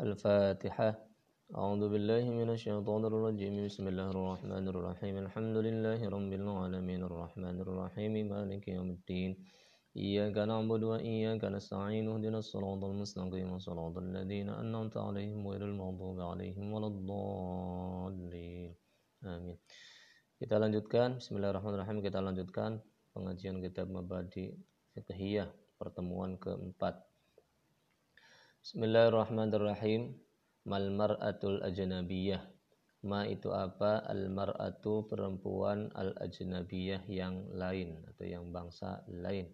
الفاتحة. أعوذ بالله من الشيطان الرجيم. بسم الله الرحمن الرحيم. الحمد لله رب العالمين. الرحمن الرحيم. مالك يوم الدين. إياك نعبد وإياك نستعين. اهدنا الصراط المستقيم. صراط الذين أنعمت عليهم غير المغضوب عليهم ولا الضالين. آمين. Kita lanjutkan. Bismillahirrahmanirrahim. Kita lanjutkan pengajian kitab Mabadi Fiqhiyah pertemuan keempat. Bismillahirrahmanirrahim. Mal mar'atul ajnabiyah. Ma itu apa? Al mar'atu perempuan al ajnabiyah yang lain atau yang bangsa lain.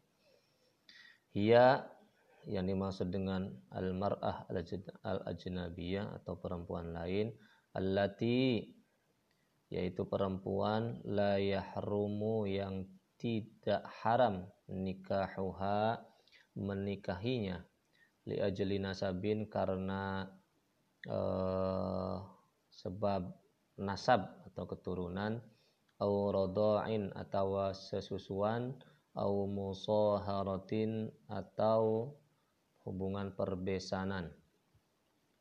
Hia yang dimaksud dengan al mar'ah al ajnabiyah atau perempuan lain allati yaitu perempuan la yahrumu yang tidak haram nikahuha menikahinya li ajli nasabin karena uh, sebab nasab atau keturunan au radha'in atau sesusuan au musaharatin atau hubungan perbesanan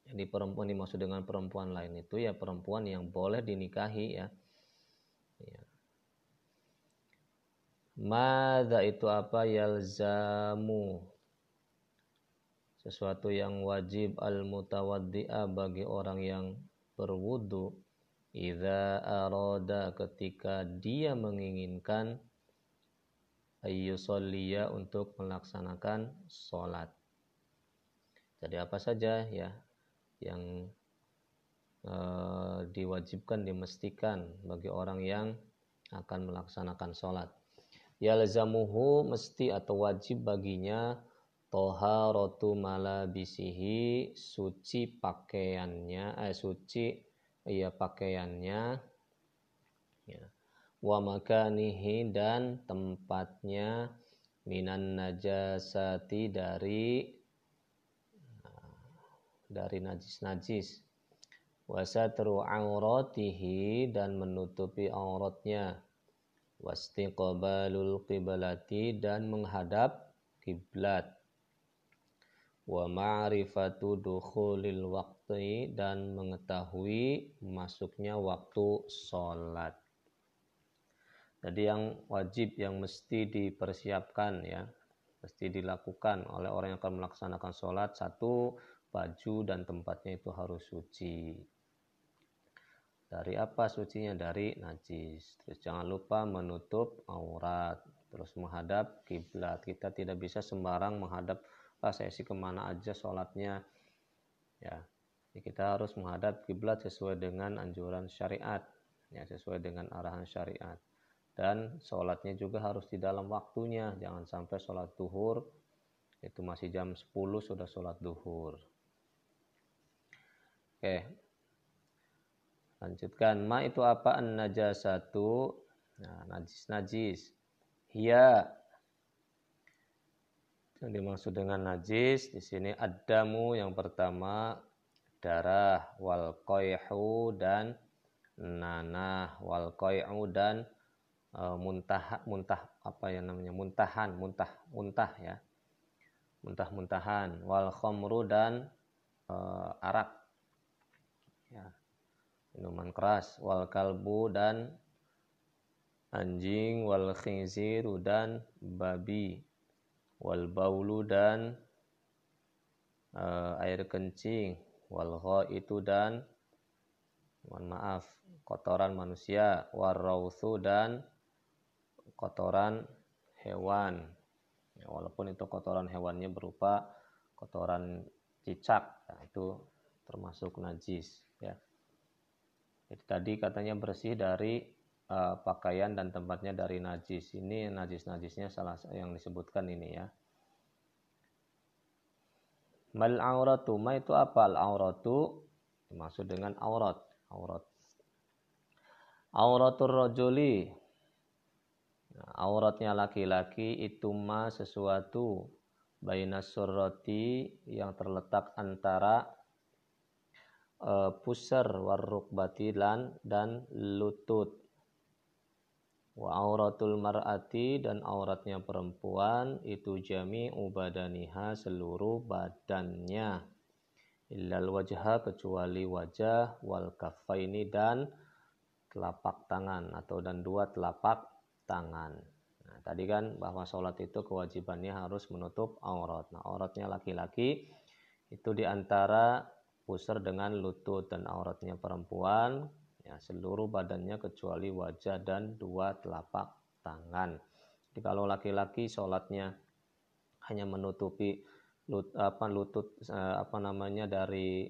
jadi perempuan dimaksud dengan perempuan lain itu ya perempuan yang boleh dinikahi ya. ya. Mada itu apa yalzamu sesuatu yang wajib al mutawaddi'a bagi orang yang berwudu idza arada ketika dia menginginkan ayyusalliya untuk melaksanakan sholat. Jadi apa saja ya yang uh, diwajibkan dimestikan bagi orang yang akan melaksanakan sholat. Yalzamuhu mesti atau wajib baginya toharatu malabisihi suci pakaiannya eh suci iya pakaiannya ya. Wa makanihi dan tempatnya minan najasati dari dari najis-najis. Wasatru auratihi dan menutupi auratnya. Wastiqbalul qiblati dan menghadap kiblat wa ma'rifatu dukhulil waqti dan mengetahui masuknya waktu sholat jadi yang wajib yang mesti dipersiapkan ya mesti dilakukan oleh orang yang akan melaksanakan sholat satu baju dan tempatnya itu harus suci. Dari apa sucinya? Dari najis. Terus jangan lupa menutup aurat. Terus menghadap kiblat. Kita tidak bisa sembarang menghadap ah, saya sih ke mana aja sholatnya. Ya, Jadi kita harus menghadap kiblat sesuai dengan anjuran syariat. Ya, sesuai dengan arahan syariat. Dan sholatnya juga harus di dalam waktunya. Jangan sampai sholat duhur itu masih jam 10 sudah sholat duhur. Oke. Lanjutkan. Ma itu apa? An najasatu. Nah, najis-najis. Hiya. Yang dimaksud dengan najis di sini adamu yang pertama darah wal qayhu dan nanah wal qayhu dan uh, muntah muntah apa yang namanya muntahan muntah muntah ya. Muntah muntahan wal khamru dan uh, arak. Ya, minuman keras wal kalbu dan anjing wal khinziru dan babi wal baulu dan uh, air kencing wal itu dan mohon maaf kotoran manusia warausu dan kotoran hewan ya, walaupun itu kotoran hewannya berupa kotoran cicak nah, itu termasuk najis ya. Jadi tadi katanya bersih dari uh, pakaian dan tempatnya dari najis. Ini najis-najisnya salah yang disebutkan ini ya. Mal auratu, ma itu apa? Al auratu dimaksud dengan aurat, aurat. Auratur rajuli. Nah, auratnya laki-laki itu ma sesuatu baina surrati yang terletak antara uh, pusar waruk batilan dan lutut wa auratul mar'ati dan auratnya perempuan itu jami ubadaniha seluruh badannya illal wajha kecuali wajah wal kaffaini dan telapak tangan atau dan dua telapak tangan. Nah, tadi kan bahwa sholat itu kewajibannya harus menutup aurat. Nah, auratnya laki-laki itu di antara pusar dengan lutut dan auratnya perempuan ya seluruh badannya kecuali wajah dan dua telapak tangan. Jadi kalau laki-laki sholatnya hanya menutupi lut, apa lutut eh, apa namanya dari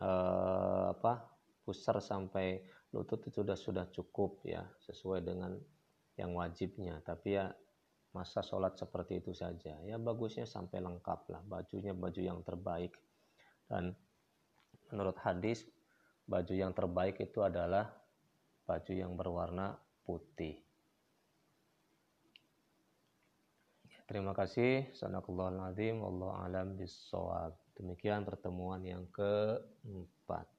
eh, apa pusar sampai lutut itu sudah sudah cukup ya sesuai dengan yang wajibnya. Tapi ya masa sholat seperti itu saja ya bagusnya sampai lengkap lah bajunya baju yang terbaik dan menurut hadis baju yang terbaik itu adalah baju yang berwarna putih. Terima kasih. Sanakullahul azim. Allah alam bisawab. Demikian pertemuan yang keempat.